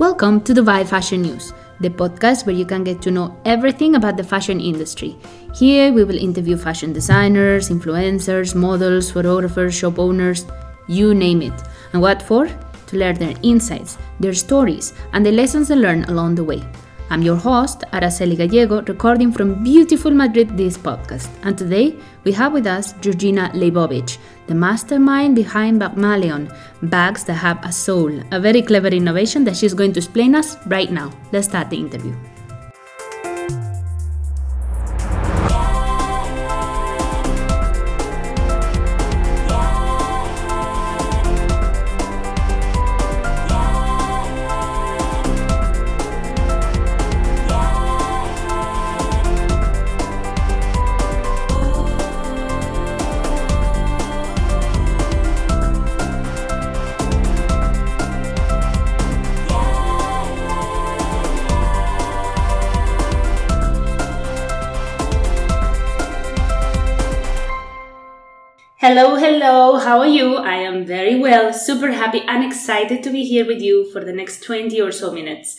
Welcome to Dubai Fashion News, the podcast where you can get to know everything about the fashion industry. Here we will interview fashion designers, influencers, models, photographers, shop owners, you name it. And what for? To learn their insights, their stories, and the lessons they learn along the way. I'm your host, Araceli Gallego, recording from beautiful Madrid this podcast. And today we have with us Georgina Leibovich, the mastermind behind Bagmaleon, bags that have a soul, a very clever innovation that she's going to explain us right now. Let's start the interview. Hello, hello, how are you? I am very well, super happy and excited to be here with you for the next 20 or so minutes.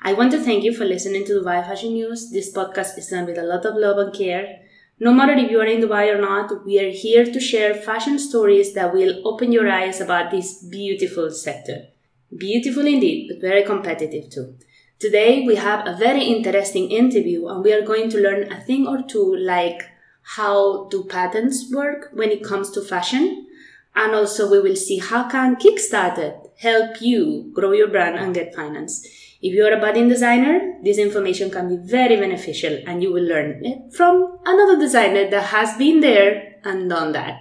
I want to thank you for listening to Dubai Fashion News. This podcast is done with a lot of love and care. No matter if you are in Dubai or not, we are here to share fashion stories that will open your eyes about this beautiful sector. Beautiful indeed, but very competitive too. Today we have a very interesting interview and we are going to learn a thing or two like how do patents work when it comes to fashion. And also we will see how can kickstarter help you grow your brand and get finance. If you're a budding designer this information can be very beneficial and you will learn it from another designer that has been there and done that.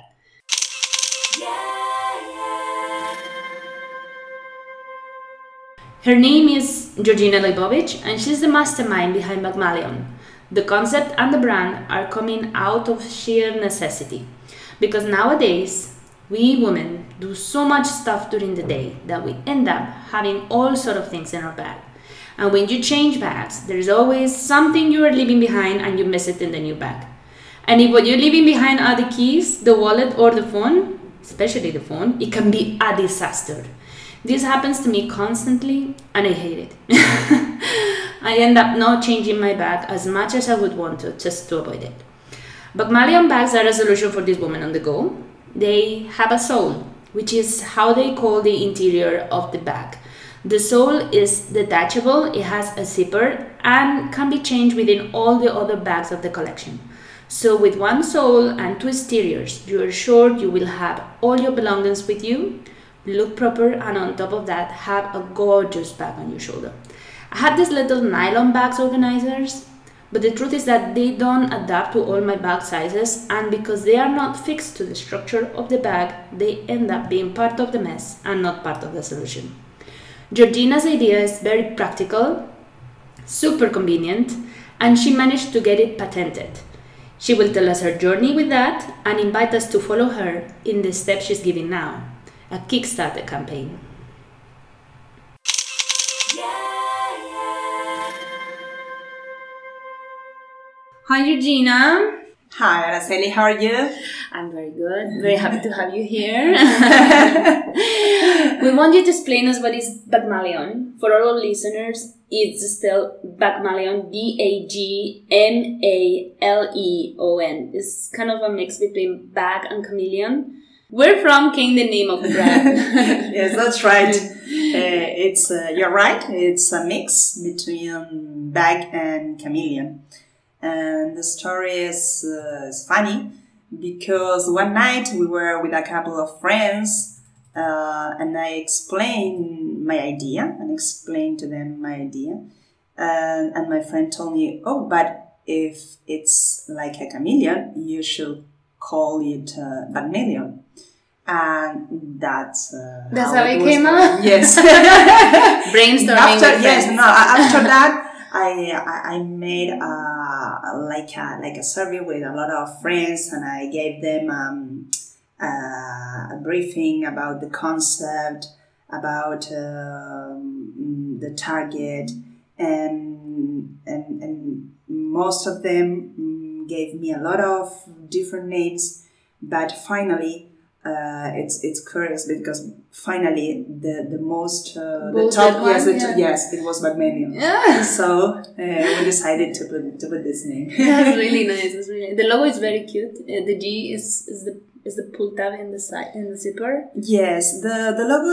Her name is georgina leibovich and she's the mastermind behind Bagmaleon the concept and the brand are coming out of sheer necessity because nowadays we women do so much stuff during the day that we end up having all sort of things in our bag. And when you change bags, there's always something you are leaving behind and you miss it in the new bag. And if what you're leaving behind are the keys, the wallet, or the phone, especially the phone, it can be a disaster. This happens to me constantly and I hate it. I end up not changing my bag as much as I would want to, just to avoid it. Bagmaleon bags are a solution for this woman on the go. They have a sole, which is how they call the interior of the bag. The sole is detachable, it has a zipper, and can be changed within all the other bags of the collection. So, with one sole and two exteriors, you are sure you will have all your belongings with you, look proper, and on top of that, have a gorgeous bag on your shoulder. I had these little nylon bags organizers, but the truth is that they don't adapt to all my bag sizes, and because they are not fixed to the structure of the bag, they end up being part of the mess and not part of the solution. Georgina's idea is very practical, super convenient, and she managed to get it patented. She will tell us her journey with that and invite us to follow her in the steps she's giving now a Kickstarter campaign. Hi, Georgina. Hi, Araceli. How are you? I'm very good. Very happy to have you here. we want you to explain us what is Bagmaleon. For all listeners, it's still Bagmaleon, B-A-G-M-A-L-E-O-N. It's kind of a mix between bag and chameleon. Where from came the name of the brand? yes, that's right. Uh, it's uh, you're right. It's a mix between bag and chameleon and the story is, uh, is funny because one night we were with a couple of friends uh, and I explained my idea and explained to them my idea. And, and my friend told me, oh, but if it's like a chameleon, you should call it uh, Bagmaleon. And that's uh, that's how, how it, came out. Yes, brainstorming. After yes, no. After that, I, I made a, like a like a survey with a lot of friends, and I gave them um, a briefing about the concept, about um, the target, and and and most of them mm, gave me a lot of different names, but finally. Uh, it's it's curious because finally the the most uh, the top yes the, yes it was Bagmaleon. Yeah. So uh, we decided to put to put this name. That's really nice. That's really The logo is very cute. Uh, the G is is the is the pull tab in the side in the zipper. Yes, the the logo,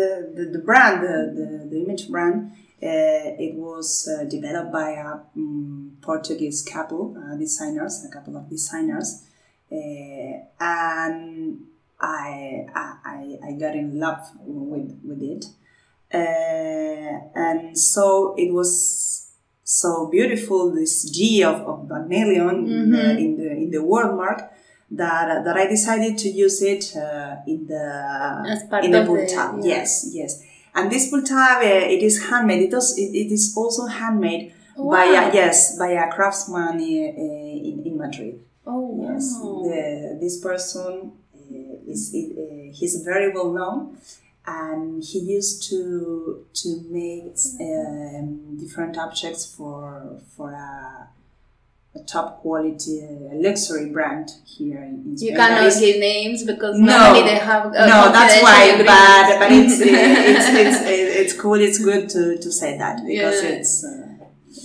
the the, the brand, the, the the image brand, uh, it was uh, developed by a um, Portuguese couple, uh, designers, a couple of designers, uh, and I, I I got in love with with it, uh, and so it was so beautiful. This G of of Bagmaleon in, the, in the in the word mark that that I decided to use it uh, in the in the of pull the- tab. yeah. Yes, yes. And this pull tab, uh, it is handmade. It, does, it, it is also handmade by a, yes by a craftsman uh, in, in Madrid. Oh wow. Yes, the, this person is uh, he's very well known, and he used to to make um, different objects for for a, a top quality uh, luxury brand here in, in You Spain. That cannot give names because No. normally they have uh, no, that's why, but but it's it's, it's it's cool. It's good to, to say that because Yeah. it's. Uh,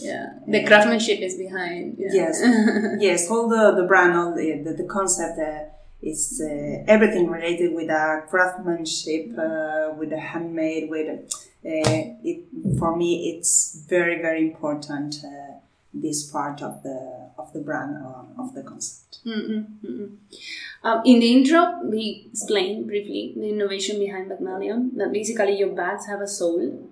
yeah, the craftsmanship is behind. Yeah. Yes, yes. All the the brand, all the the, the concept uh, is uh, everything related with uh, craftsmanship, uh, with the handmade, with uh, it. For me, it's very very important. Uh, this part of the of the brand uh, of the concept. Um, in the intro, we explained briefly the innovation behind Bagmaleon. That basically your bags have a soul,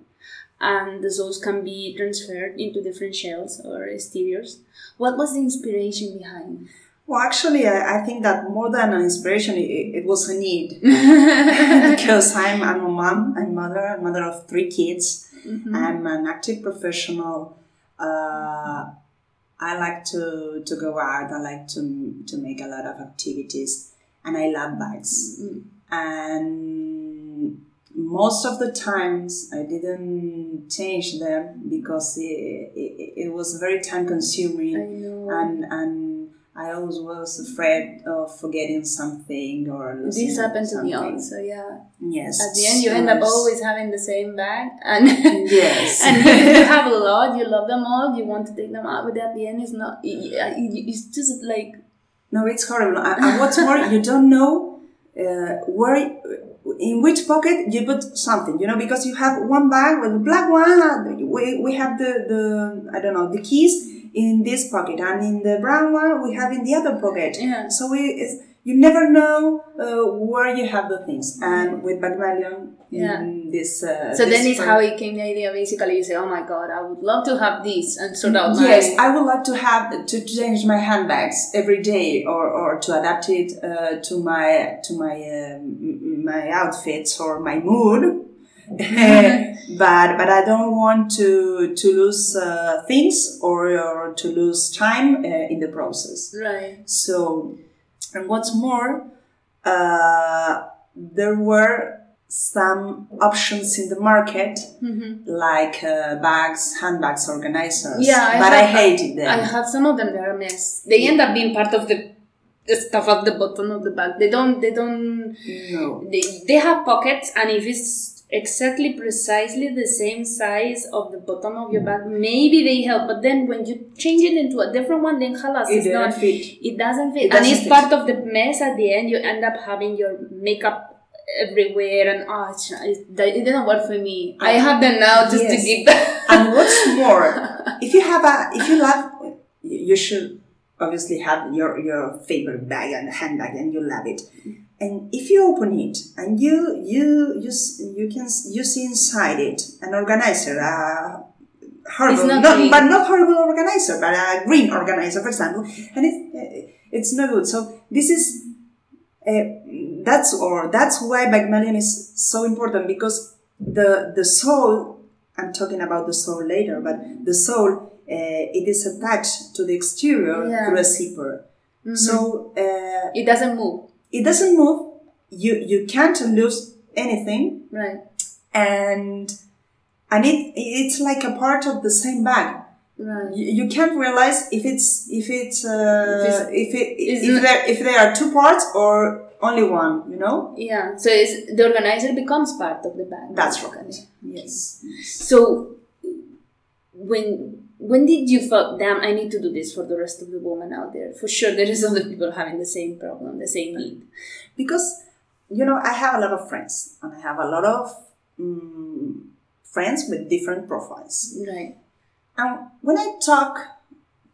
and the souls can be transferred into different shells or exteriors. What was the inspiration behind? Well, actually, I, I think that more than an inspiration, it, it was a need because I'm, I'm a mom, I'm mother, a mother of three kids. I'm an active professional. Uh, I like to, to go out. I like to, to make a lot of activities, and I love bags. And most of the times, I didn't change them because it, it, it was very time consuming and and I always was afraid of forgetting something or losing this happened to me also, yeah. Yes. At the end, you end up always having the same bag, and Yes. and you have a lot, you love them all, you want to take them out, but at the end, it's not. it- it- It's just like No, it's horrible. And, what's more, you don't know uh, where, in which pocket you put something. You know, because you have one bag with the black one. We, we have the, the I don't know the keys in this pocket, and in the brown one we have in the other pocket. Yeah. So we, it's, you never know uh, where you have the things. And with Bagmaleon, Yeah. this. Uh, So this then it's pro- how it came the idea. Basically, you say, "Oh my God, I would love to have this," and sort out Yes. I would like to have to change my handbags every day, or, or to adapt it uh, to my to my um, my outfits or my mood. but but I don't want to to lose uh, things or, or to lose time uh, in the process. right. So, and what's more, uh, there were some options in the market like uh, bags, handbags, organizers. Yeah, I but I hated them. I have some of them. They're a mess. They end up being part of the, the stuff at the bottom of the bag. They don't. They don't. no. They they have pockets, and if it's exactly precisely the same size of the bottom of your bag, maybe they help. But then when you change it into a different one, then halas, It it's didn't fit. It doesn't fit, It and doesn't it's fit. part of the mess. At the end, you end up having your makeup everywhere, and oh, it, it didn't work for me. I have them now just to Yes. keep them. and what's more, if you have a, if you love, you should obviously have your your favorite bag and handbag, and you love it. And if you open it and you you you you can you see inside it an organizer, a horrible, not not, but not horrible organizer, but a green organizer, for example, and it it's no good. So this is uh, that's or that's why Bagmaleon is so important because the the soul I'm talking about the soul later, but the soul uh, it is attached to the exterior Yeah. through a zipper. So uh, It doesn't move. It doesn't move. You you can't lose anything, Right. and and it it's like a part of the same bag. Right. You, you can't realize if it's if it's uh, If it's- if it if there if there are two parts or only one, you know. Yeah. So it's, the organizer becomes part of the bag. That's right. Yes. So when when did you feel damn I need to do this for the rest of the women out there? For sure there is other people having the same problem, the same need. Because you know, I have a lot of friends, and I have a lot of um, friends with different profiles. Right. And when I talk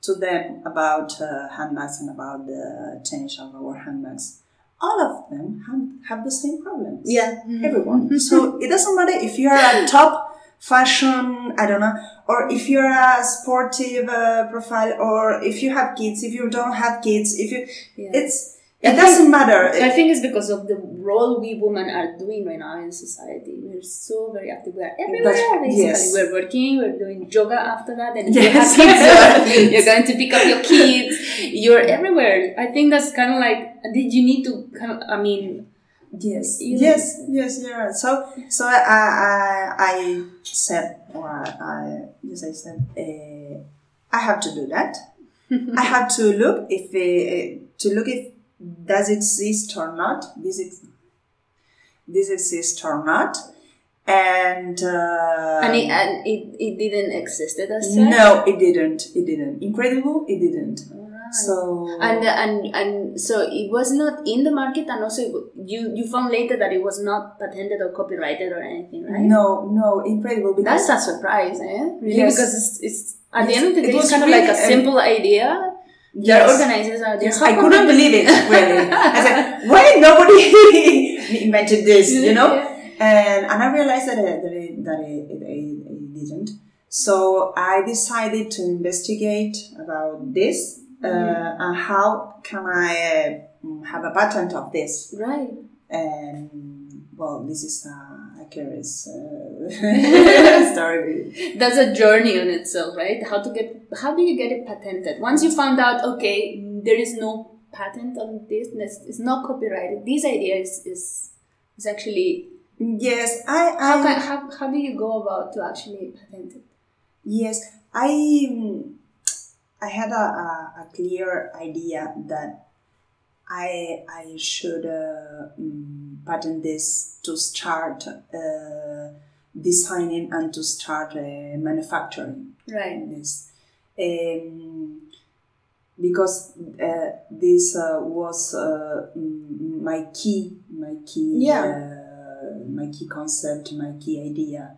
to them about uh, handbags and about the change of our handbags, all of them have, have the same problems. Yeah. Everyone. so it doesn't matter if you are a top fashion, I don't know, or if you're a sportive uh, profile, or if you have kids, if you don't have kids, if you, Yeah. it's, I it doesn't matter. I think it's because of the role we women are doing right now in society. We're so very active. We're everywhere. Basically, yes. we're working. We're doing yoga after that, and Yes. you have kids, you're, you're going to pick up your kids. You're everywhere. I think that's kind of like. Did you need to kind of? I mean, Yes, You- yes, yes, yeah. So, so I, I, I said, or I, yes, I said, uh, I have to do that. I have to look if uh, to look if does it exist or not. This ex- this exists or not, and uh, and it and it, it didn't exist such. no, it didn't. It didn't. Incredible, it didn't. So and and and so it was not in the market, and also you you found later that it was not patented or copyrighted or anything, right? no, no, incredible That's a surprise, eh? Really, Yes. because it's, it's at the Yes, end of the it day, it's was kind of like a really, um, simple idea. Yes. organizers are. Yes, I couldn't believe it, really. I said, why nobody invented this, you know? And, and I realized that it, that it, that it, it, it, it didn't. So I decided to investigate about this uh, Mm-hmm. and how can I uh, have a patent of this. Right. And well, this is a, a curious uh, story. That's a journey on itself, right? How to get, how do you get it patented? Once you found out, okay, there is no patent on this, this- it's not copyrighted. This idea is, is, is actually, Yes, I, I how, can, how, how do you go about to actually patent it? Yes, I I had a, a, a clear idea that I I should uh, mm, patent this to start uh, designing and to start uh, manufacturing Right. this. Um, because uh, this uh, was uh, mm, my key, my key, Yeah. uh, my key concept, my key idea.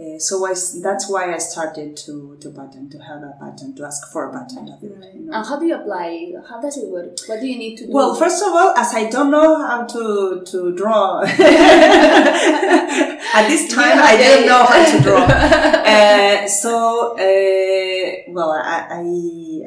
Uh, so I that's why I started to, to patent, to have a patent, to ask for a of it. Right. you know. And how do you apply? How does it work? What do you need to do? Well, first of all, as I don't know how to, to draw, at this time Yeah, I didn't yeah, know how to draw. Uh, so, uh, well, I,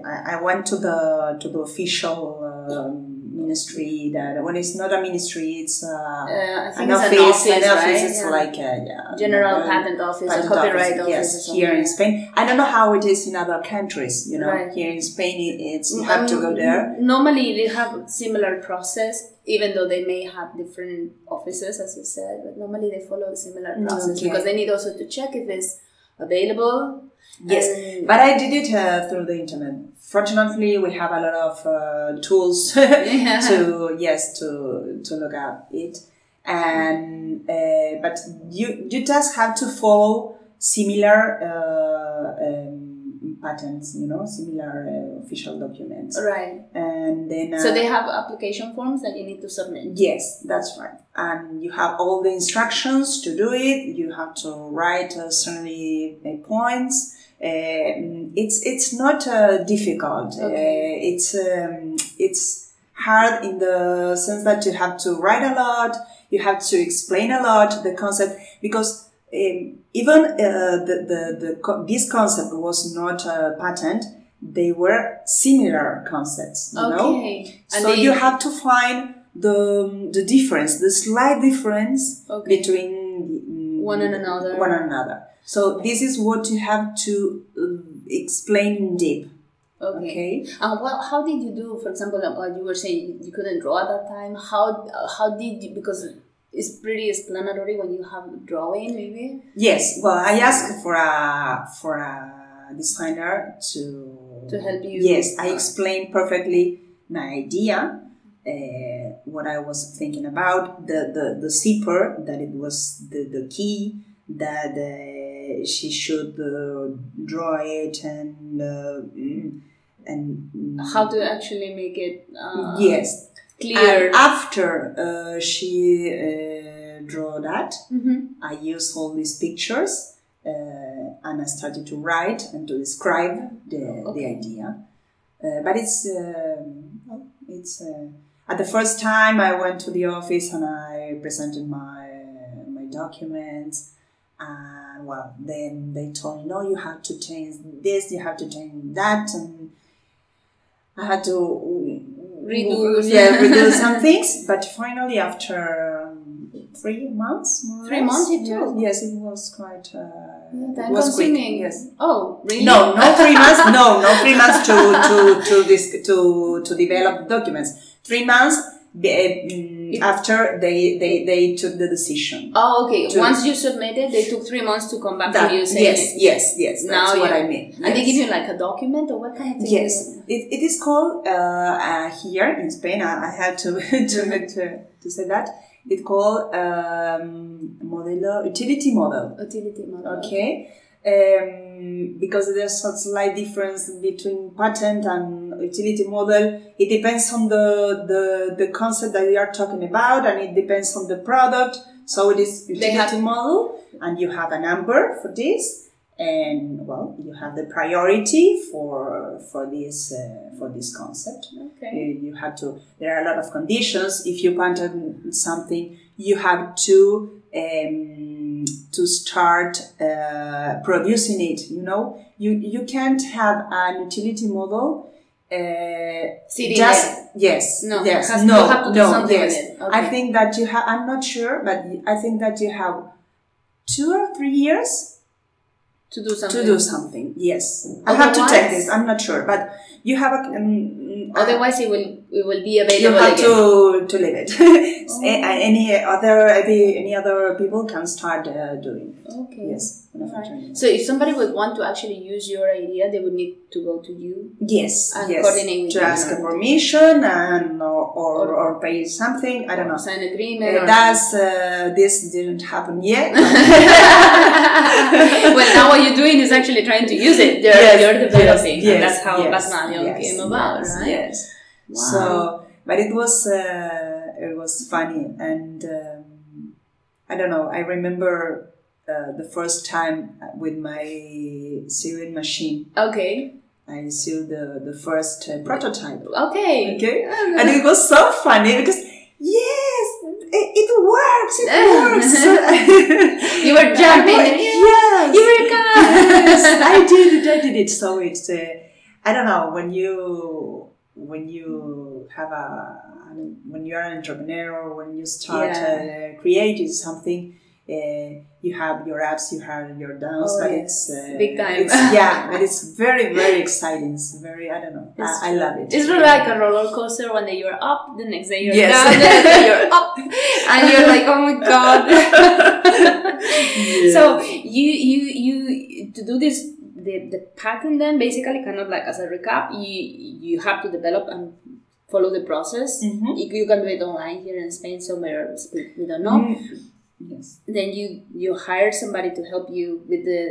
I, I went to the, to the official um, ministry that, when it's not a ministry, it's uh, uh, I think an it's office, an office, an office, right? it's Yeah. like, a, yeah. General uh, Patent Office patent Copyright office. Yes, here in Spain. I don't know how it is in other countries. You know, Right. here in Spain, it- it's you have to go Um, there. Normally, they have similar process, even though they may have different offices, as you said. But normally, they follow a similar process Okay. because they need also to check if it's available. Yes, and- but I did it uh, through the internet. Fortunately, we have a lot of uh, tools Yeah. to yes to to look up it, and uh, but you you just have to follow similar uh, um, patents, you know, similar uh, official documents, right. and then uh, So they have application forms that you need to submit. Yes, that's right. And you have all the instructions to do it. You have to write uh, certainly points. Uh, it's it's not uh, difficult. Okay. Uh, it's um, it's hard in the sense that you have to write a lot. You have to explain a lot the concept because um, even uh, the, the, the co- this concept was not a patent. They were similar concepts. You know? Okay. And so they- you have to find the the difference, the slight difference Okay. between mm, One and another. One and another. So this is what you have to uh, explain in deep. Okay. Okay. And well, how did you do? For example, uh, you were saying you couldn't draw at that time. How uh, how did you? Because it's pretty explanatory when you have drawing, maybe. Yes. Well, I asked for a for a designer to To help you. Yes, I explained perfectly my idea, uh, what I was thinking about the, the, the zipper that it was the, the key that uh, she should uh, draw it and uh, mm, and mm, How to actually make it uh, yes clear. and after uh, she uh, draw that Mhm. I used all these pictures uh, and I started to write and to describe the, the idea. Uh, but it's um, it's uh, at the first time I went to the office and I presented my my documents. And well, then they told me, no, you have to change this, you have to change that, and I had to Redo yeah, some- redo some things. But finally, after um, three months, more or Three months it took? Yes, it was quite. Uh, Yeah, was quick. Yes. Oh, really? No, no three months. No, no three months to to to this to to develop documents. Three months It- after they, they they took the decision. Oh, okay. To- Once you submitted, they took three months to come back That- to you saying yes, yes, yes. That's Now what I mean. And they give you like a document or what kind of thing? Yes, it, it is called uh, uh, here in Spain. I, I had to to, to to say that it's called um, modelo utility model. Utility model. Okay, um, because there's a slight difference between patent and utility model. It depends on the the the concept that you are talking about, and it depends on the product. So it is utility have- model, and you have a number for this and well you have the priority for for this uh, for this concept you, Okay. you have to there are a lot of conditions if you patent something you have to um, to start uh, producing it you know you you can't have an utility model uh, just yes No, yes has- no you have to do no something yes it. i think that you have i'm not sure but i think that you have two or three years To do something. to do something. Yes, I have to Otherwise- check this. I'm not sure, but you have a. Um, Otherwise, it will it will be available. you have again. to to leave it. Oh. Any other any, any other people can start uh, doing. it. Okay. Yes. Alright. So if somebody would want to actually use your idea, they would need to go to you. Yes. And yes. coordinate with to you. ask a permission and or, or, or pay something. I don't know. Sign agreement. Uh, that's uh, this didn't happen yet. well, now what you're doing is actually trying to use it. You're, Yes, you're developing, yes, and that's how yes, yes, came about, yes, right? Yes. Wow. So, but it was uh, it was funny, and um, I don't know. I remember uh, the first time with my sewing machine. Okay. I sewed the the first uh, prototype. Okay. Okay, and it was so funny because yes, it, it works. It works. You were jumping. Yes. Eureka! yes, I did it. I did it. So it's uh, I don't know when you when you have a when you are an entrepreneur or when you start Yeah. uh, creating something. Uh, you have your ups, you have your downs, Oh, but yes. it's uh, Big time. It's, yeah, but it's very, very exciting. It's very, I don't know, I, I love it. It's really like a roller coaster. One day you're up, the next day you're Yes. down, the next day you're up, and you're like, oh my god. So you you you to do this the the pattern then basically kind of like as a recap you you have to develop and follow the process. Mhm. You, can do it online here in Spain somewhere else we, we don't know. Mm, Yes. Then you you hire somebody to help you with the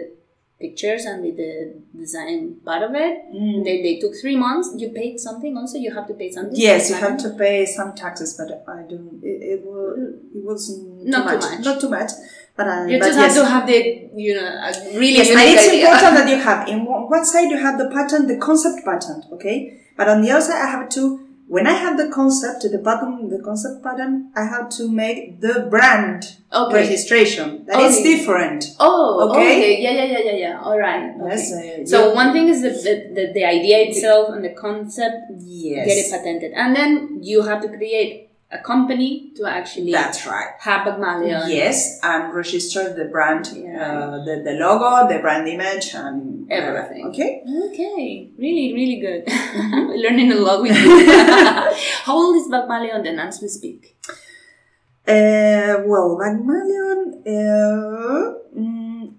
pictures and with the design part of it. Mm. They, they took three months. You paid something also. You have to pay something. Yes, you have to pay some taxes, but I don't. It, it will. It wasn't Not too too much. much. Not too much. But I. You but just yes. have to have the you know really Yes, and it's idea. important that you have in one side you have the pattern, the concept pattern, okay. But on the other side, I have to. When I have the concept, the pattern, the concept pattern, I have to make the brand Okay. registration. That is Okay. different. Oh, okay. Okay. Yeah, yeah, yeah, yeah, yeah. All right. Okay. Yes. uh, So yeah. one thing is the, the, the idea itself and the concept, Yes. get it patented. And then you have to create a company to actually That's right. have Bagmaleon. Yes, and register the brand, Yeah. uh, the, the logo, the brand image, and Everything. Okay. Okay. Really, really good. Learning a lot with you. How old is Bagmaleon then as we speak? Uh, well, Bagmaleon uh, mm,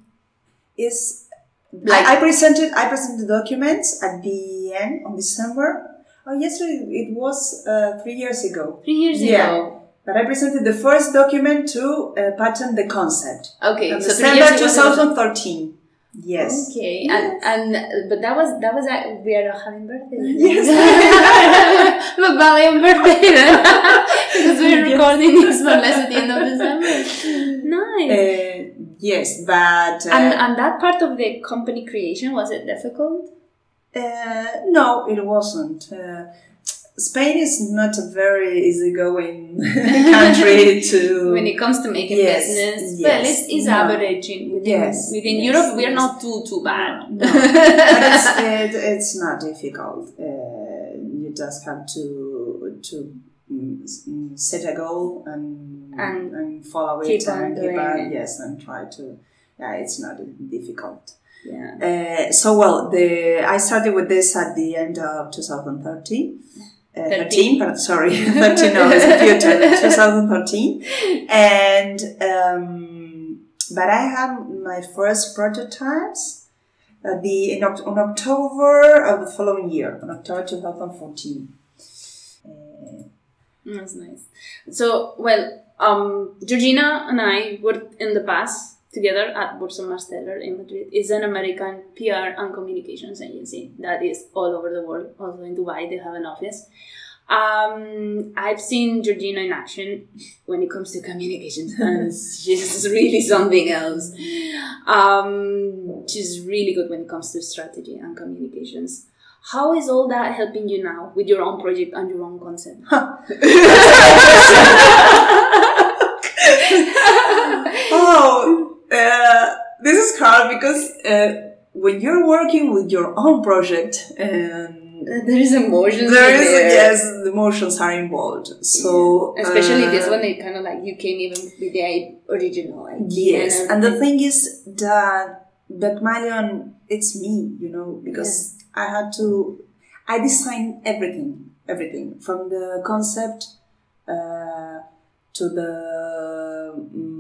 is. Like- I, I presented. I presented the documents at the end of December, Oh, yesterday it was uh, three years ago. Three years Yeah. ago. But I presented the first document to uh, patent the concept. Okay, so three December years ago. 2013. Yes. Okay, and and uh, but that was that was uh, we are not having birthday. Yes. Look, Valiant birthday then, because we're Yes. recording this more or less at the end of December. Nice. Uh, yes, but uh, and and that part of the company creation was it difficult? Uh, no, it wasn't. Uh, Spain is not a very easygoing country to. when it comes to making Yes, business, well, yes, it's, it's no. averaging within, Yes, within yes, Europe. We're yes. not too too bad. No, but it's, it, it's not difficult. Uh, you just have to to mm, mm, set a goal and And and follow keep it and doing on, yes and try to. Yeah, it's not difficult. Yeah. Uh, so well, the I started with this at the end of 2013. Uh, 13, but sorry, 13 no, it's a future, 2013. And, um, but I had my first prototypes at the, in, on October of the following year, on October 2014. Uh, That's nice. So, well, um, Georgina and I worked in the past together at Burson-Marsteller in Madrid. It's an American PR and communications agency that is all over the world. Also in Dubai, they have an office. Um, I've seen Georgina in action when it comes to communications, and she's really something else. Um, she's really good when it comes to strategy and communications. How is all that helping you now with your own project and your own concept? oh, uh, this hard because uh, when you're working with your own project and There is emotions. there is there. yes the emotions are involved so Especially this uh, one, it kind of like you came even with the original idea. yes and the thing is that Bagmaleon it's me you know because I had to I designed everything everything from the concept uh, to the mm,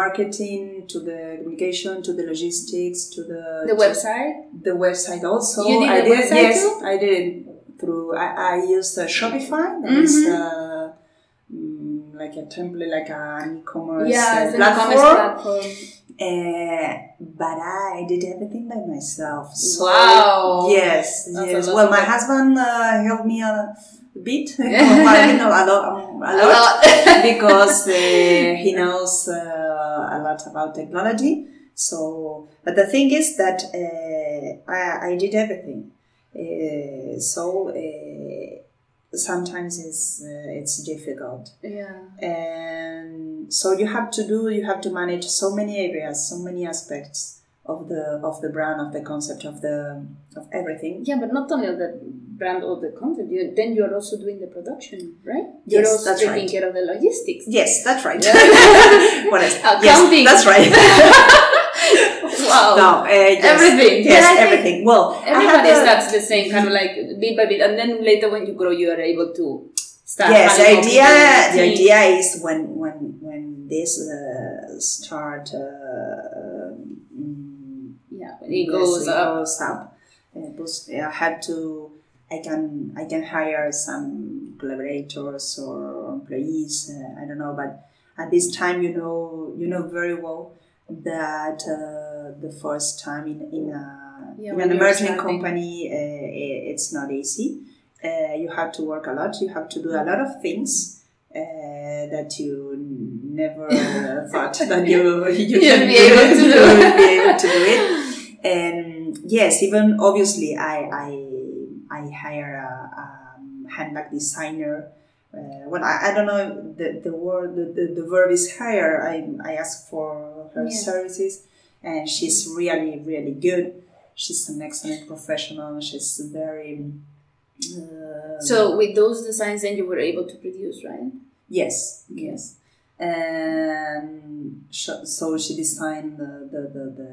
marketing to the communication to the logistics to the the website. the website also. You did I did website yes, too? I did it through. I, I used uh, Shopify. That is Mhm. uh, mm, like a template, like an e-commerce Yeah, uh, platform. e-commerce platform. Uh, but I did everything by myself. So Wow. Yes, That's yes. Well, my husband uh, helped me a bit. well, I mean, a lot, a A lot lot. because uh, he knows lot about technology. So, but the thing is that uh, I, I did everything. Uh, so uh, sometimes it's uh, it's difficult, Yeah. and so you have to do you have to manage so many areas, so many aspects of the of the brand, of the concept, of the of everything. Yeah, but not only of the brand or the content, you, then you're also doing the production, right? You're Yes, also that's taking right. care of the logistics. Yes, that's right. What else? Accounting. Yes, that's right. Wow. No, uh, yes. Everything. Yes, Yeah, everything. Well, Everybody a- starts the same, kind of like bit by bit, and then later when you grow, you are able to start. Yes, the idea. The idea is when when when this uh, start. Uh, mm, Yeah, when it goes it up. goes up. Uh, I had to. I can I can hire some collaborators or employees. Uh, I don't know, but at this time, you know, you know very well that uh, the first time in in, a, Yeah, in an emerging company, uh, it's not easy. Uh, you have to work a lot. You have to do a lot of things uh, that you never uh, thought that you you can be able to do. be able to do it. And yes, even obviously, I I I hire a, a handbag designer. Uh, well, I, I don't know the, the word the, the, the verb is hire. I I ask for her services, and she's really really good. She's an excellent professional. She's very. Uh, So with those designs, then you were able to produce, right? Yes, yes. And so she designed the, the, the, the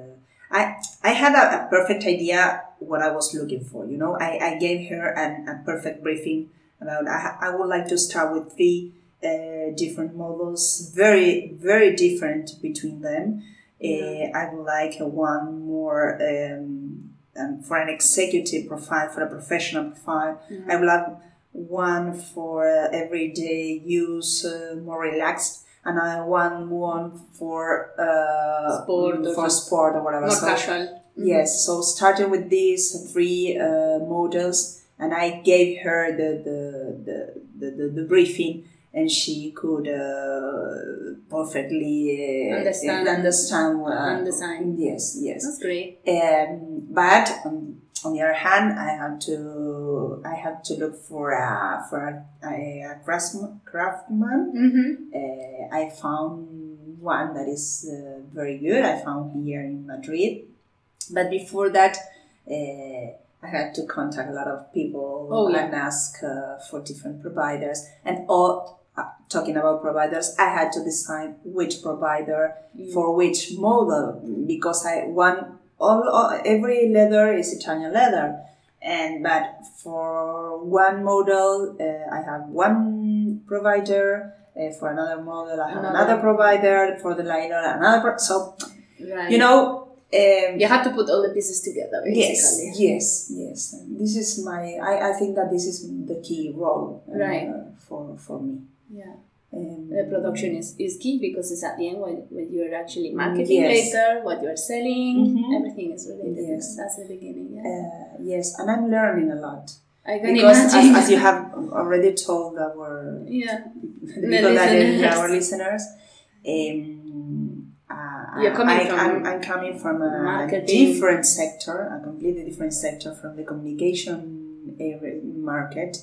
I, I had a, a perfect idea what I was looking for, you know. I, I gave her an, a perfect briefing about I, I would like to start with three uh, different models, very, very different between them. Uh, I would like one more um, um, for an executive profile, for a professional profile. Mhm. I would like one for uh, everyday use, uh, more relaxed, and I want one for uh, Sport or for sport or whatever. More So- casual. Yes, so started with these three uh, models, and I gave her the the, the, the, the, briefing, and she could uh, perfectly uh, Understand. understand uh. Yes, yes. That's great. Um, but on, on the other hand, I have to I have to look for a for a, a craftsman. craftsman. Mm-hmm. Uh, I found one that is uh, very good. I found here in Madrid, but before that, uh, I had to contact a lot of people Oh, yeah. and ask uh, for different providers. And all uh, talking about providers, I had to decide which provider Mm. for which model because I one all, all every leather is Italian leather, and but for one model uh, I have one provider. Uh, for another model, I have Another. another, provider. For the liner, another. Pro- so Right. you know, um, you have to put all the pieces together, yes, yes, yes. And this is my. I, I think that this is the key role uh, Right. for for me. Yeah. Um, The production is, is key because it's at the end when, when you're actually marketing Yes. later, what you're selling, Mhm. everything is related. Yes. That's the beginning. Yeah. uh, yes, and I'm learning a lot. I can because as, imagine. as you have already told our yeah. the people that listeners. our listeners, um, uh, You're coming I, from I'm, I'm coming from a marketing. different sector, a completely different sector from the communication area market,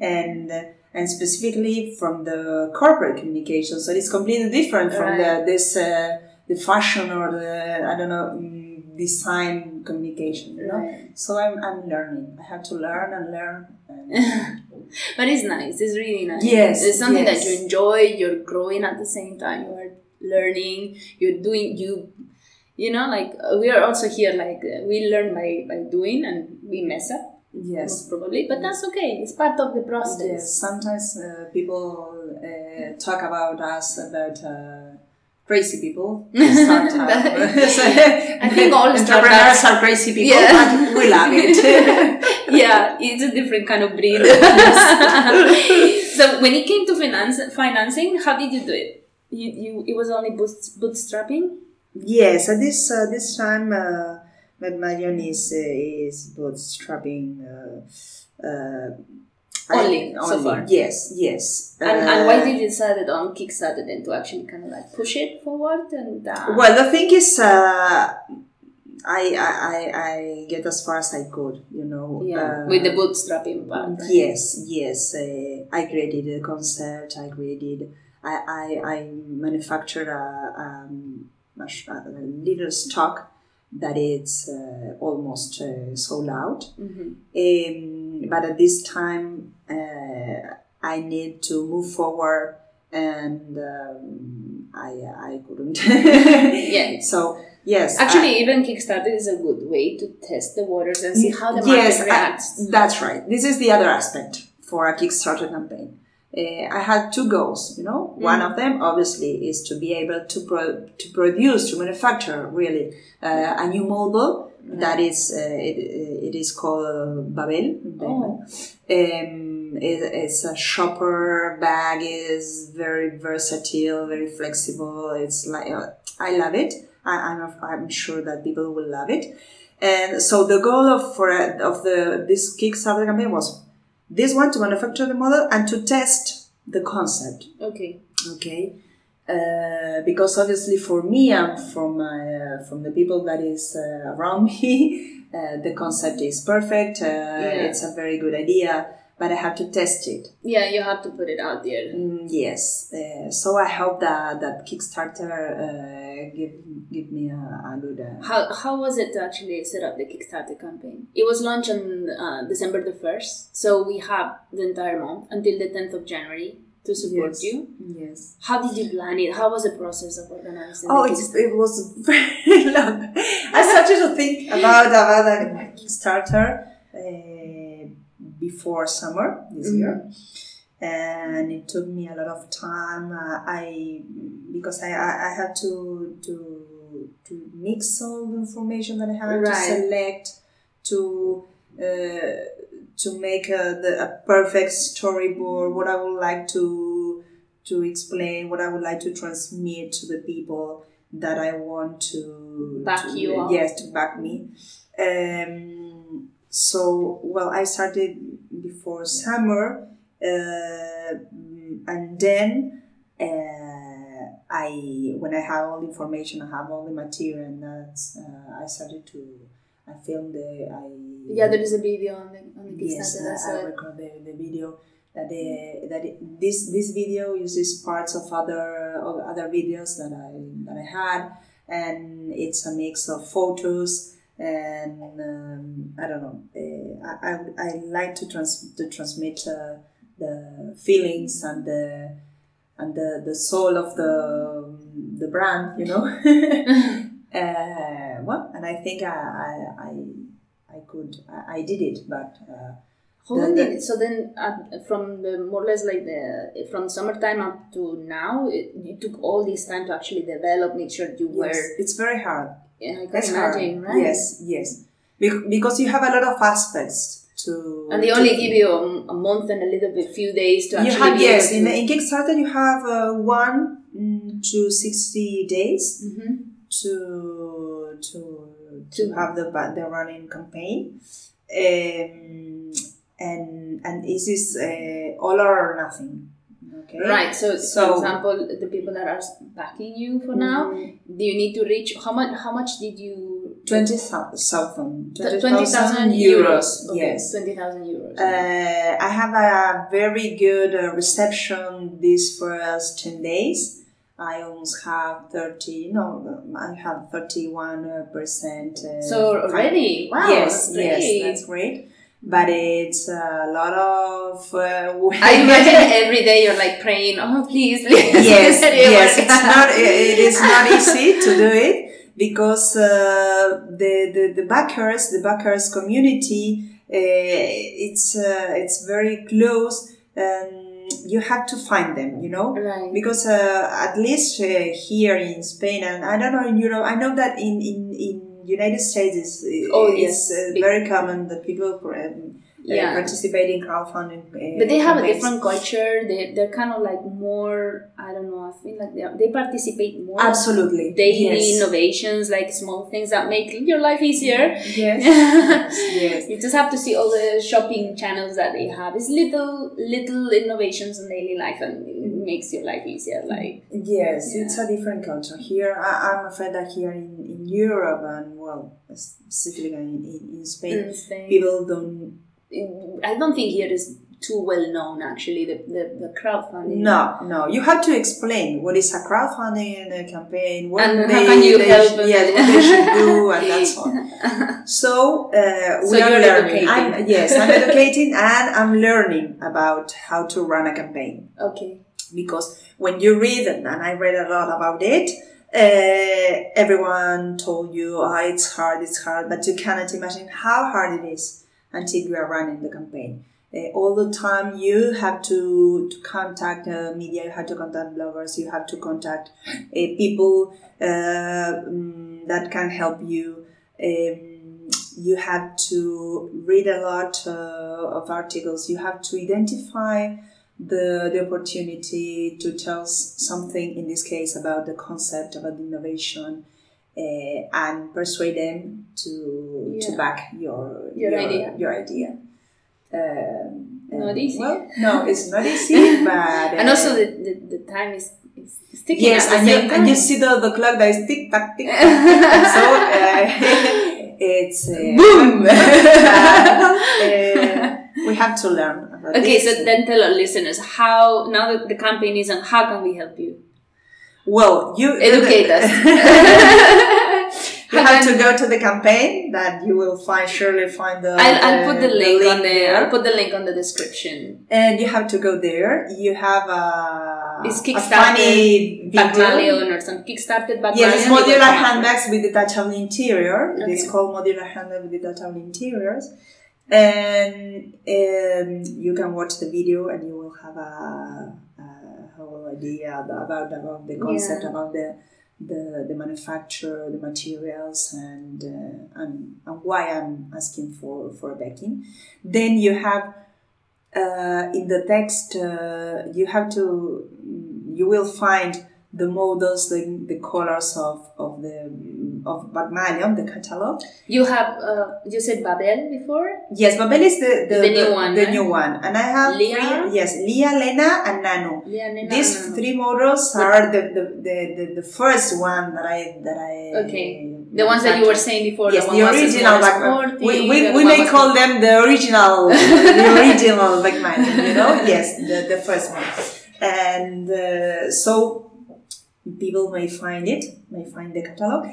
and uh, and specifically from the corporate communication. So it's completely different from Right. the this uh, the fashion or the I don't know mm, design communication. You know. Right. So I'm, I'm learning. I have to learn and learn. And But it's nice. It's really nice. Yes, It's something yes. that you enjoy. You're growing at the same time. You are learning. You're doing. You, you know, like uh, we are also here. Like uh, we learn by by doing, and we mess up yes, probably. But that's okay. It's part of the process. yes. Sometimes uh, people uh, talk about us about uh, crazy people. I think all entrepreneurs are crazy people, Yeah. but we love it. yeah, it's a different kind of breed. so when it came to finance, financing, how did you do it? You, you it was only boot, bootstrapping. yes, at this uh, this time, uh, Bagmaleon is uh, is bootstrapping. Uh, uh, Only, I- so far. Yes, yes. And, and why Uh, did you decide on Kickstarter then to actually kind of like push it forward and uh, Well, the thing is, uh, I, I I I get as far as I could, you know. yeah uh, with the bootstrapping part? right? Yes, yes. Uh, I created a concept. I created. I I, I manufactured a, um, a, a little stock that is uh, almost uh, sold out. Mhm. Um, but at this time, uh, I need to move forward, and um, I I couldn't. Yeah. So yes, Actually, even Kickstarter is a good way to test the waters and see how the market yes, I- that's right. This is the other aspect for a Kickstarter campaign. Uh, I had two goals. You know, one Mm. of them obviously is to be able to pro- to produce, to manufacture really uh, a new model that is uh, it, it is called Babel. Oh. Um, it, it's a shopper bag. is very versatile, very flexible. It's like uh, I love it. I, I'm I'm sure that people will love it. And so the goal of for of the this Kickstarter campaign was this one to manufacture the model and to test the concept. Okay. Okay. Uh, because obviously for me and from uh, from the people that is uh, around me, uh, the concept is perfect. Uh, It's a very good idea, but I have to test it. Yeah, you have to put it out there. Mm, yes. Uh, so I hope that that Kickstarter uh, give give me a, a good. Uh, How, how was it to actually set up the Kickstarter campaign? It was launched on uh, December the 1st, so we have the entire month until the 10th of January to support Yes. you. yes. How did you plan it? How was the process of organizing Oh, it was very long. I started to think about about a Kickstarter uh, before summer this Mhm. year, and it took me a lot of time. Uh, I because I, I, I had to to to mix all the information that I had Right. to select to uh, to make a, the, a perfect storyboard. What I would like to to explain, what I would like to transmit to the people that I want to Back to- you up. Yes, to back me. Um, so well, I started before summer, uh, and then uh, I when I have all the information, I have all the material, and that's uh, I started to I filmed the I Yeah, there is a video on the on the yes. I, I record the, the video that the, that it, this this video uses parts of other of other videos that I that I had and it's a mix of photos and um, I don't know uh, I, I, I like to trans to transmit uh, the feelings and the and the, the soul of the the brand you know? Uh, well and I think I I, I, I could I, I did it but uh, How long did it, so then uh, from the more or less like the from summertime up to now it, you took all this time to actually develop make sure you yes, were it's very hard yeah, I can imagine hard. right Yes, yes. Bec- Because you have a lot of aspects to. and they to- only give you a, a month and a little bit few days to You have be yes. In, in Kickstarter, you have uh, one to sixty days Mhm. to to to To- have the the running campaign, um, and and this is uh, all or nothing. Okay. right so, So- for example the people that are backing you for now Mhm. do you need to reach how much how much did you Twenty thousand. Twenty thousand euros. Okay, Yes. twenty thousand euros. Uh, I have a very good uh, reception these first 10 days. I almost have 30, no, I have 31 percent. Uh, so already, wow, yes, that's yes, that's great. But it's a lot of. Uh, I imagine every day you're like praying, oh please, please. yes, yes. It's out." not. It is not easy to do it because uh, the, the the backers, the backers community, uh, it's uh, it's very close, and you have to find them. You know. Right. Because uh, at least uh, here in Spain, and I don't know in Europe, I know that in in, in United States is, Oh, yes. uh, very common that people uh, Yeah. participate in crowdfunding. Uh, But they have a different culture. They they're kind of like more. I don't know. I feel like they they participate more. Absolutely. Daily yes. innovations, like small things that make your life easier. Yes. yes. You just have to see all the shopping channels that they have. It's little little innovations in daily life, and it makes your life easier. Like Yes, Yeah. it's a different culture. Here, I, I'm afraid that here in, in Europe and, well, specifically in, in, in Spain, in Spain. people don't. I don't think here is too well known actually the the, the crowdfunding. No, no. You have to explain what is a crowdfunding uh, campaign, what And how they, can you they help them? yes, what they should do, and that's all. So, uh, So we are you're learning. educating. I'm, yes, I'm educating and I'm learning about how to run a campaign. Okay. because when you read and I read a lot about it, uh, everyone told you, oh, it's hard, it's hard, but you cannot imagine how hard it is until you are running the campaign. Uh, all the time you have to, to contact uh, media, you have to contact bloggers, you have to contact uh, people uh, mm, that can help you. Um, you have to read a lot uh, of articles. You have to identify the, the opportunity to tell something, in this case, about the concept, about the innovation, uh, and persuade them to, to back your, Your idea. Your idea. Um, Not easy. Well, no, it's not easy, but. and uh, also the, the, the time is, is is ticking Yes, and you, and you see the, the clock that is tick tock, tick so uh, it's. Uh, Boom! uh, we have to learn about Okay, this. so then tell our listeners how now that the campaign is on, how can we help you? Well, you Educate us. you have to go to the campaign that you will find surely find the. I'll, I'll put the link, on the there. I'll put the link on the description. and you have to go there. You have a, It's Kickstarter, or some Kickstarted. Yes, it's modular handbags with detachable interior. It is called modular handbag with detachable interiors. And um, you can watch the video and you will have a, idea about, about the concept, Yeah. about the the, the manufacture, the materials, and, uh, and, and why I'm asking for, for a backing. Then you have uh, in the text, uh, you have to, you will find the models, the, the colors of, of the of Bagmaleon, the catalog. You have uh, you said Babel before. Yes, Babel is the the, The new one, The right? new one, and I have Leah? three, yes, Leah, Lena, and Nano. Yeah, Nena, These Nano. three models are the, the, the, the, the first one that I that I Okay. The ones that you were saying before. Yes, the, the original Bagman. We, the we, we may call more- them the original, the original Bagman, you know? Yes, the, the first one. And uh, so people may find it, may find the catalog,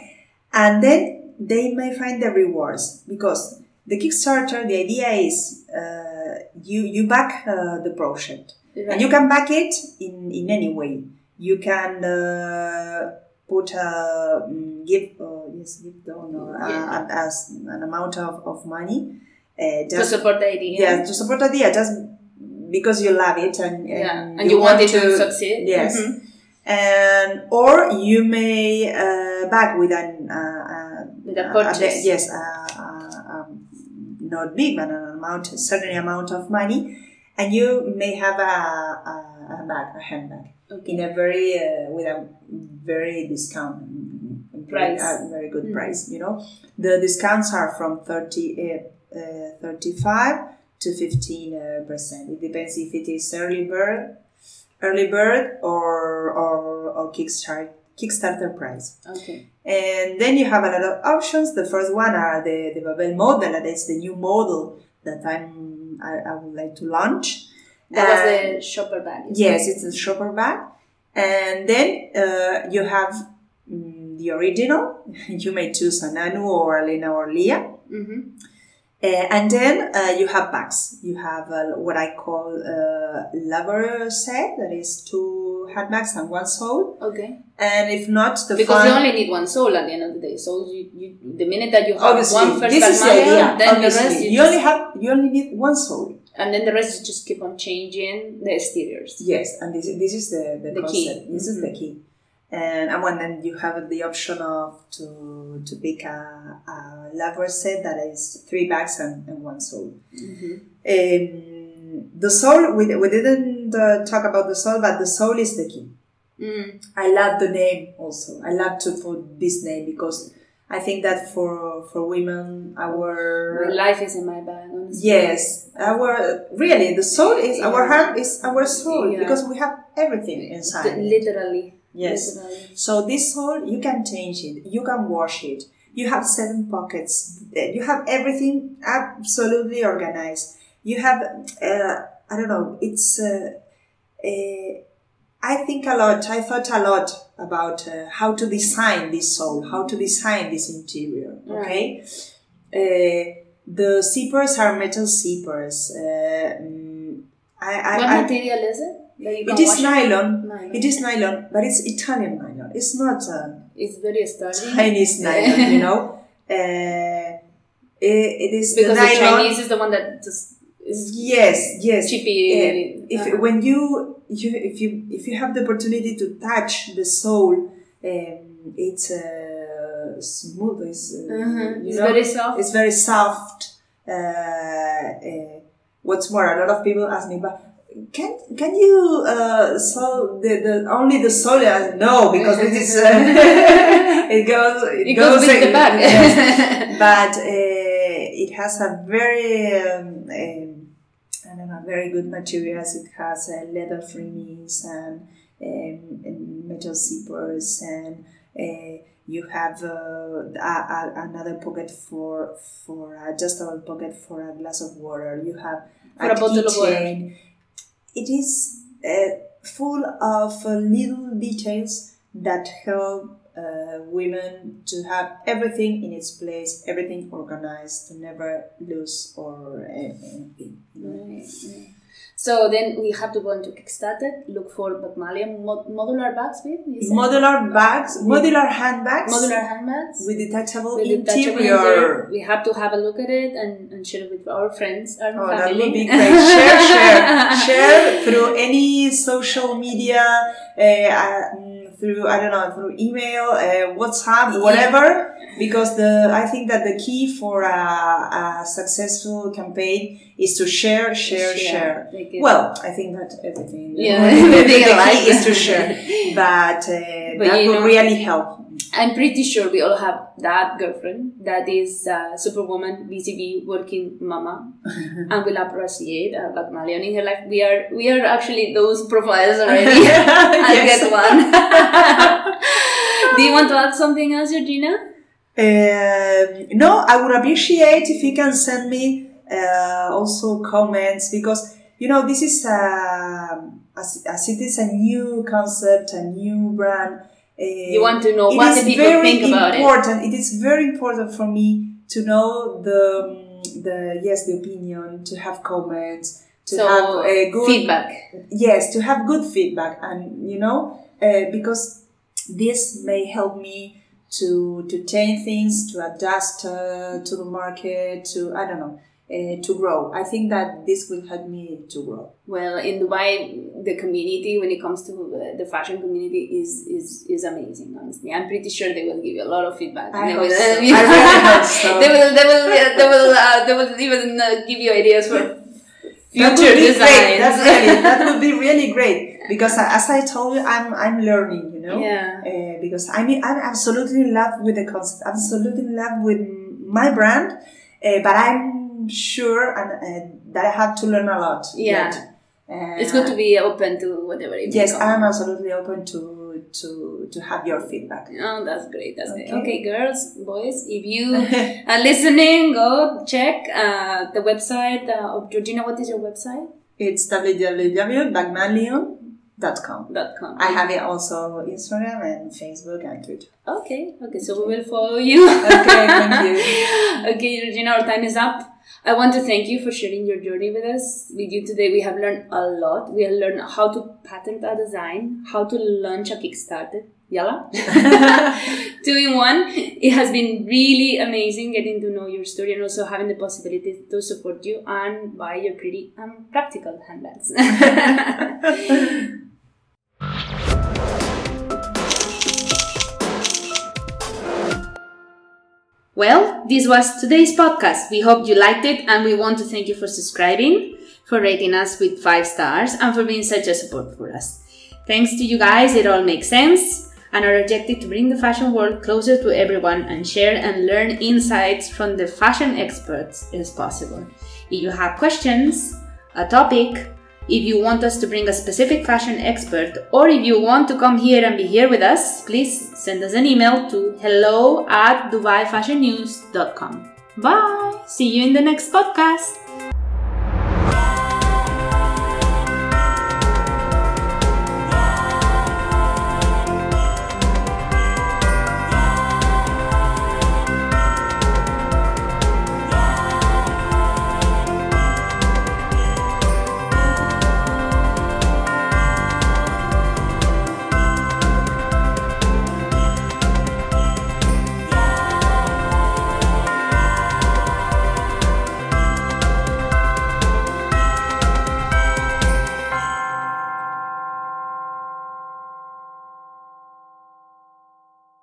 and then they may find the rewards because the Kickstarter, the idea is uh, you, you back uh, the project. And you can back it in, in any way. You can uh, put a mm, give uh, yes give donor uh, Yeah. as an amount of, of money uh, to support the idea. yeah to support the idea just because you love it and, and, Yeah, and you, want it to, succeed. yes Mhm. And or you may uh, back with an uh, uh, With a purchase. yes uh, uh, um, not big but an amount a certain amount of money and you may have a, a, a bag a handbag Okay. in a very uh, with a very discount Price. a very good Mhm. price you know the discounts are from 30 uh, uh, 35 to 15 uh, percent it depends if it is early bird early bird or or, or kickstart kickstarter price Okay. and then you have a lot of options. The first one are the, the Babel model, that is the new model that I'm, I, I would like to launch. That And- was the shopper bag. Yes, it's a shopper bag. And then uh, you have mm, the original. You may choose an Anu or a Lena or Leah. it? Uh, and then uh, you have bags. You have uh, what I call a lover set, that is two handbags and one sole. Okay. And if not, the Because you only need one soul at the end of the day. So you, you the minute that you have obviously one first this is the idea. then obviously. the rest you, you only have you only need one soul. and then the rest you just keep on changing the exteriors. Yes, and this, this is the, the, The key. concept. This is the key. And, and when then you have the option of to to pick a, a lover set that is three bags and, and one soul. Mhm. Um, the soul we, we didn't uh, talk about the soul, but the soul is the key. Mm. I love the name also. I love to put this name because I think that for for women our My life is in my bag. Honestly. Yes, our really the soul is our heart is our soul Yeah. because we have everything inside. Literally. Yes. So this soul you can change it, you can wash it. You have seven pockets. You have everything absolutely organized. You have uh, I don't know. It's uh, uh, I think a lot. I thought a lot about uh, how to design this soul, how to design this interior. Okay. Uh, the zippers are metal zippers. Uh, mm, I, I, What I, material is it? It is nylon. Nylon. It is nylon, but it's Italian nylon. It's not uh, It's very sturdy. Chinese nylon, you know. Uh, it, it is because the the. Chinese is the one that just is yes, yes. chippy. Uh, if Uh-huh. when you, you if you if you have the opportunity to touch the soul, um, it's uh, smooth. It's, uh, you It's know, very soft. it's very soft. Uh, uh, what's more, a lot of people ask me, but can can you uh, sell the, the only the soul? No, because it is uh, it goes it, It goes with the bag. yes. but uh, it has a very um, um, I don't know very good materials. It has uh, leather trimmings and, um, and metal zippers and. Uh, you have uh, a, a, another pocket for for adjustable pocket for a glass of water. You have For a bottle of water. It is uh, full of little details that help uh, women to have everything in its place, everything organized, to never lose or uh, anything. Right, right. So then we have to go into Kickstarter, look for Bagmaleon mod- modular bags, said? Modular bags, modular handbags modular handbags. with detachable with interior. interior. We have to have a look at it and, and share it with our friends, our Oh, that family. would be great. Share, share, share through any social media, uh, uh, mm, through I don't know through email, uh, WhatsApp, whatever. Because the I think that the key for a, a successful campaign is to share, share, share. It- Well, I think that everything, Yeah, the everything in life, key is to share, but, uh, But that you will know- really help. I'm pretty sure we all have that girlfriend that is uh, superwoman, BCB, working mama, and will appreciate uh, Bagmaleon in her life. We are we are actually those profiles already. I get one. Do you want to add something else, Georgina? Um, no, I would appreciate if you can send me uh, also comments because you know this is a, as, as it is a new concept, a new brand. Uh, You want to know what the people think about it. important. It is very important for me to know the the yes the opinion, to have comments, to So have a good feedback. yes to have good feedback and you know uh, because this may help me to to change things to adjust uh, to the market to i don't know uh, to grow i think that this will help me to grow Well, in Dubai, the community when it comes to uh, the fashion community is is is amazing. Honestly, I'm pretty sure they will give you a lot of feedback. I They will- so. I really hope so. they will, they will, uh, they will, uh, they will even uh, give you ideas for that future would be designs. great that's really that would be really great because as i told you i'm i'm learning you know Yeah. uh, because I mean I'm absolutely in love with the concept, absolutely in love with my brand, uh, but I'm sure and, uh, that I have to learn a lot. Yeah. yet. Uh, It's good to be open to whatever it Yes. I'm absolutely open to to to have your feedback. Oh, that's great. That's great. Okay. Okay, girls, boys, if you are listening, go check uh, the website uh, of Georgina. What is your website? it's www.bagmaleon.com. Dot com. I have it also Instagram and Facebook and Twitter. Okay, okay, so we will follow you. Okay, thank you. okay, Regina, our time is up. I want to thank you for sharing your journey with us. With you today, we have learned a lot. We have learned how to patent a design, how to launch a Kickstarter. Yalla. Two in one. It has been really amazing getting to know your story and also having the possibility to support you and buy your pretty and practical handbags. Well, this was today's podcast. We hope you liked it and we want to thank you for subscribing, for rating us with five stars, and for being such a support for us. Thanks to you guys, it all makes sense. And our objective to bring the fashion world closer to everyone and share and learn insights from the fashion experts is possible. If you have questions, a topic, if you want us to bring a specific fashion expert, or if you want to come here and be here with us, please send us an email to hello at dubaifashionnews.com. Bye! See you in the next podcast!